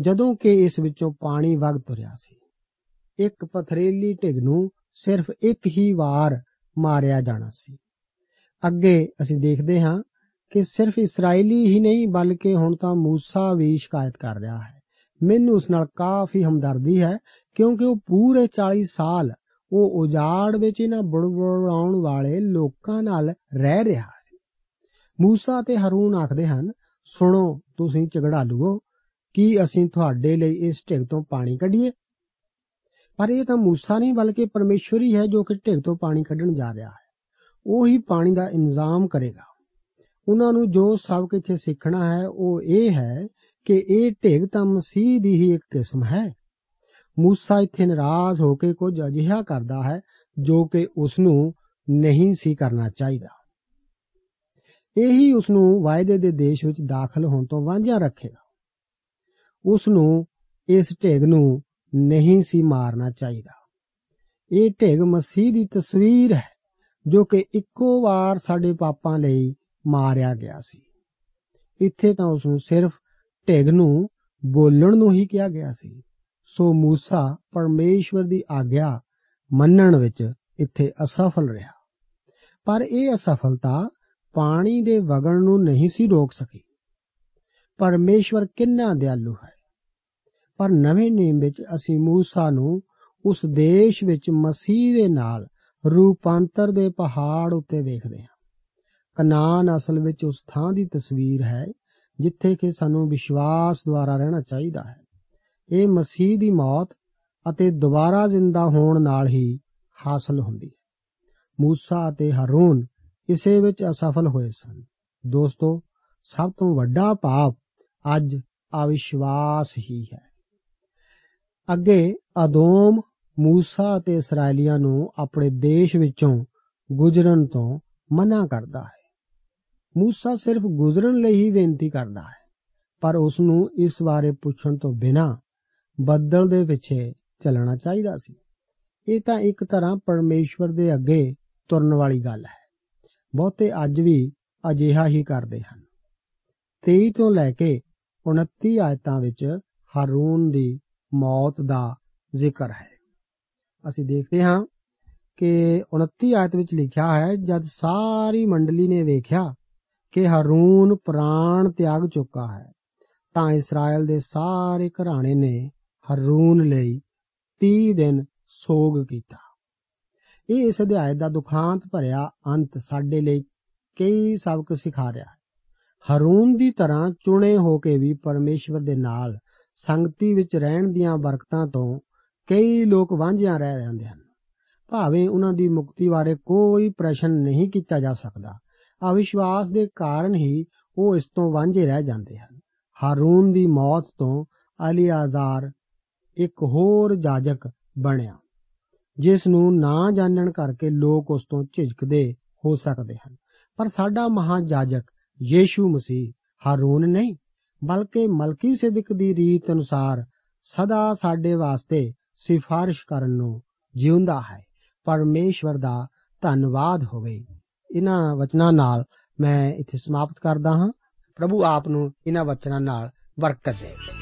ਜਦੋਂ ਕਿ ਇਸ ਵਿੱਚੋਂ ਪਾਣੀ ਵਗ ਤੁਰਿਆ ਸੀ। ਇੱਕ ਪਥਰੀਲੀ ਢਿੱਗ ਨੂੰ ਸਿਰਫ ਇੱਕ ਹੀ ਵਾਰ ਮਾਰਿਆ ਜਾਣਾ ਸੀ। ਅੱਗੇ ਅਸੀਂ ਦੇਖਦੇ ਹਾਂ ਕਿ ਸਿਰਫ ਇਸرائیਲੀ ਹੀ ਨਹੀਂ, ਬਲਕਿ ਹੁਣ ਤਾਂ موسی ਵੀ ਸ਼ਿਕਾਇਤ ਕਰ ਰਿਹਾ ਹੈ। ਮੈਨੂੰ ਉਸ ਨਾਲ ਕਾਫੀ ਹਮਦਰਦੀ ਹੈ, ਕਿਉਂਕਿ ਉਹ ਪੂਰੇ 40 ਸਾਲ ਉਹ ਉਜਾੜ ਵਿੱਚ ਇਹਨਾਂ ਬੜਬੜਾਉਣ ਵਾਲੇ ਲੋਕਾਂ ਨਾਲ ਰਹਿ ਰਿਹਾ ਸੀ موسی ਤੇ ਹਰੂਨ ਆਖਦੇ ਹਨ ਸੁਣੋ, ਤੁਸੀਂ ਝਗੜਾਲੂਓ, ਕੀ ਅਸੀਂ ਤੁਹਾਡੇ ਲਈ ਇਸ ਢਿੱਗ ਤੋਂ ਪਾਣੀ ਕੱਢੀਏ? ਪਰ ਇਹ ਤਾਂ ਮੂਸਾ ਨਹੀਂ, ਬਲਕਿ ਪਰਮੇਸ਼ਵਰ ਹੀ ਹੈ ਜੋ ਕਿ ਢਿੱਗ ਤੋਂ ਪਾਣੀ ਕੱਢਣ ਜਾ ਰਿਹਾ ਹੈ। ਉਹ ਹੀ ਪਾਣੀ ਦਾ ਇੰਤਜ਼ਾਮ ਕਰੇਗਾ। ਉਹਨਾਂ ਨੂੰ ਜੋ ਸਬਕ ਇੱਥੇ ਸਿੱਖਣਾ ਹੈ, ਉਹ ਇਹ ਹੈ ਕਿ ਇਹ ਢਿੱਗ ਤਾਂ ਮਸੀਹ ਦੀ ਹੀ ਇੱਕ ਕਿਸਮ ਹੈ। ਮੂਸਾ ਇੱਥੇ ਨਾਰਾਜ਼ ਹੋ ਕੇ ਕੁਝ ਅਜਿਹਾ ਕਰਦਾ ਹੈ ਜੋ ਕਿ ਉਸ ਨੂੰ ਨਹੀਂ ਸੀ ਕਰਨਾ ਚਾਹੀਦਾ। ਇਹੀ ਉਸ ਨੂੰ ਵਾਅਦੇ ਦੇ ਦੇਸ਼ ਵਿੱਚ ਦਾਖਲ ਹੋਣ ਤੋਂ ਵਾਂਝਾ ਰੱਖੇਗਾ। ਉਸ ਨੂੰ ਇਸ ਢਿੱਗ ਨੂੰ ਨਹੀਂ ਸੀ ਮਾਰਨਾ ਚਾਹੀਦਾ। ਇਹ ਢਿੱਗ ਮਸੀਹ ਦੀ ਤਸਵੀਰ ਹੈ, ਜੋ ਕਿ ਇੱਕੋ ਵਾਰ ਸਾਡੇ ਪਾਪਾਂ ਲਈ ਮਾਰਿਆ ਗਿਆ ਸੀ। ਇੱਥੇ ਤਾਂ ਉਸ ਨੂੰ ਸਿਰਫ ਢਿੱਗ ਨੂੰ ਬੋਲਣ ਨੂੰ ਹੀ ਕਿਹਾ ਗਿਆ ਸੀ। ਸੋ ਮੂਸਾ ਪਰਮੇਸ਼ਵਰ ਦੀ ਆਗਿਆ ਮੰਨਣ ਵਿੱਚ ਇੱਥੇ ਅਸਫਲ ਰਿਹਾ। ਪਰ ਇਹ ਅਸਫਲਤਾ ਪਾਣੀ ਦੇ ਵਗਣ ਨੂੰ ਨਹੀਂ ਸੀ ਰੋਕ ਸਕੀ। ਪਰਮੇਸ਼ਵਰ ਕਿੰਨਾ ਦਿਆਲੂ ਹੈ। ਪਰ ਨਵੇਂ ਨੇਮ ਵਿੱਚ ਅਸੀਂ ਮੂਸਾ ਨੂੰ ਉਸ ਦੇਸ਼ ਵਿੱਚ ਮਸੀਹ ਦੇ ਨਾਲ ਰੂਪਾਂਤਰ ਦੇ ਪਹਾੜ ਉੱਤੇ ਵੇਖਦੇ ਹਾਂ। ਕਨਾਨ ਅਸਲ ਵਿੱਚ ਉਸ ਥਾਂ ਦੀ ਤਸਵੀਰ ਹੈ, ਜਿੱਥੇ ਕਿ ਸਾਨੂੰ ਵਿਸ਼ਵਾਸ ਦੁਆਰਾ ਰਹਿਣਾ ਚਾਹੀਦਾ ਹੈ। ਇਹ ਮਸੀਹ ਦੀ ਮੌਤ ਅਤੇ ਦੁਬਾਰਾ ਜ਼ਿੰਦਾ ਹੋਣ ਨਾਲ ਹੀ ਹਾਸਲ ਹੁੰਦੀ ਹੈ। ਮੂਸਾ ਅਤੇ ਹਰੂਨ ਇਸੇ ਵਿੱਚ ਅਸਫਲ ਹੋਏ ਸਨ। ਦੋਸਤੋ, ਸਭ ਤੋਂ ਵੱਡਾ ਪਾਪ ਅੱਜ ਅਵਿਸ਼ਵਾਸ ਹੀ ਹੈ। ਅੱਗੇ ਅਦੋਮ, ਮੂਸਾ ਅਤੇ ਇਸرائیਲੀਆਂ ਨੂੰ ਆਪਣੇ ਦੇਸ਼ ਵਿੱਚੋਂ ਗੁਜ਼ਰਨ ਤੋਂ ਮਨਾ ਕਰਦਾ ਹੈ। ਮੂਸਾ ਸਿਰਫ ਗੁਜ਼ਰਨ ਲਈ ਹੀ ਬੇਨਤੀ ਕਰਦਾ ਹੈ, ਪਰ ਉਸ ਨੂੰ ਇਸ ਬਾਰੇ ਪੁੱਛਣ ਤੋਂ ਬਿਨਾ ਬੱਦਲ ਦੇ ਪਿੱਛੇ ਚੱਲਣਾ ਚਾਹੀਦਾ ਸੀ। ਇਹ ਤਾਂ ਇੱਕ ਤਰ੍ਹਾਂ ਪਰਮੇਸ਼ਵਰ ਦੇ ਅੱਗੇ ਤੁਰਨ ਵਾਲੀ ਗੱਲ ਹੈ। ਬਹੁਤੇ ਅੱਜ ਵੀ ਅਜਿਹਾ ਹੀ ਕਰਦੇ ਹਨ। 23 ਤੋਂ ਲੈ ਕੇ 29 ਆਇਤਾਂ ਵਿੱਚ ਹਾਰੂਨ ਦੀ ਮੌਤ ਦਾ ਜ਼ਿਕਰ ਹੈ। ਅਸੀਂ ਦੇਖਦੇ ਹਾਂ ਕਿ 29 ਆਇਤ ਵਿੱਚ ਲਿਖਿਆ ਹੈ, ਜਦ ਸਾਰੀ ਮੰਡਲੀ ਨੇ ਵੇਖਿਆ ਕਿ ਹਾਰੂਨ ਪ੍ਰਾਣ ਤਿਆਗ ਚੁੱਕਾ ਹੈ, ਤਾਂ ਇਸਰਾਇਲ ਦੇ ਸਾਰੇ ਘਰਾਣੇ ਨੇ ਹਾਰੂਨ ਲਈ 30 ਦਿਨ ਸੋਗ ਕੀਤਾ। ਇਹ ਇਸ ਅਧਿਆਇ ਦਾ ਦੁਖਾਂਤ ਭਰਿਆ ਅੰਤ ਸਾਡੇ ਲਈ ਕਈ ਸਬਕ ਸਿਖਾ ਰਿਹਾ ਹੈ। ਹਾਰੂਨ ਦੀ ਤਰ੍ਹਾਂ ਚੁਣੇ ਹੋ ਕੇ ਵੀ ਪਰਮੇਸ਼ਵਰ ਦੇ ਨਾਲ ਸੰਗਤੀ ਵਿੱਚ ਰਹਿਣ ਦੀਆਂ ਬਰਕਤਾਂ ਤੋਂ ਕਈ ਲੋਕ ਵਾਂਝਿਆਂ ਰਹਿ ਰਹਿੰਦੇ ਹਨ। ਭਾਵੇਂ ਉਹਨਾਂ ਦੀ ਮੁਕਤੀ ਬਾਰੇ ਕੋਈ ਪ੍ਰਸ਼ਨ ਨਹੀਂ ਕੀਤਾ ਜਾ ਸਕਦਾ, ਅਵਿਸ਼ਵਾਸ ਦੇ ਕਾਰਨ ਹੀ ਉਹ ਇਸ ਤੋਂ ਵਾਂਝੇ ਰਹਿ ਜਾਂਦੇ ਹਨ। ਹਾਰੂਨ ਦੀ ਮੌਤ ਤੋਂ ਅਲੀਆਜ਼ਾਰ ਇੱਕ ਹੋਰ ਜਾਜਕ ਬਣਿਆ। ਜਿਸ ਨੂੰ ਨਾ ਜਾਣਨ ਕਰਕੇ ਲੋਕ ਉਸ ਤੋਂ ਝਿਜਕਦੇ ਹੋ ਸਕਦੇ ਹਨ। ਪਰ ਸਾਡਾ ਮਹਾਜਾਜਕ ਯੀਸ਼ੂ ਮਸੀਹ ਹਾਰੂਨ ਨਹੀਂ, ਬਲਕਿ ਮਲਕੀ ਸਿਦਕ ਦੀ ਰੀਤ ਅਨੁਸਾਰ ਸਦਾ ਸਾਡੇ ਵਾਸਤੇ ਸਿਫਾਰਿਸ਼ ਕਰਨ ਨੂੰ ਜਿਉਂਦਾ ਹੈ। ਪਰਮੇਸ਼ਵਰ ਦਾ ਧੰਨਵਾਦ ਹੋਵੇ। ਇਹਨਾਂ ਵਚਨਾਂ ਨਾਲ ਮੈਂ ਇੱਥੇ ਸਮਾਪਤ ਕਰਦਾ ਹਾਂ। ਪ੍ਰਭੂ ਆਪ ਨੂੰ ਇਹਨਾਂ ਵਚਨਾਂ ਨਾਲ ਬਰਕਤ ਦੇ।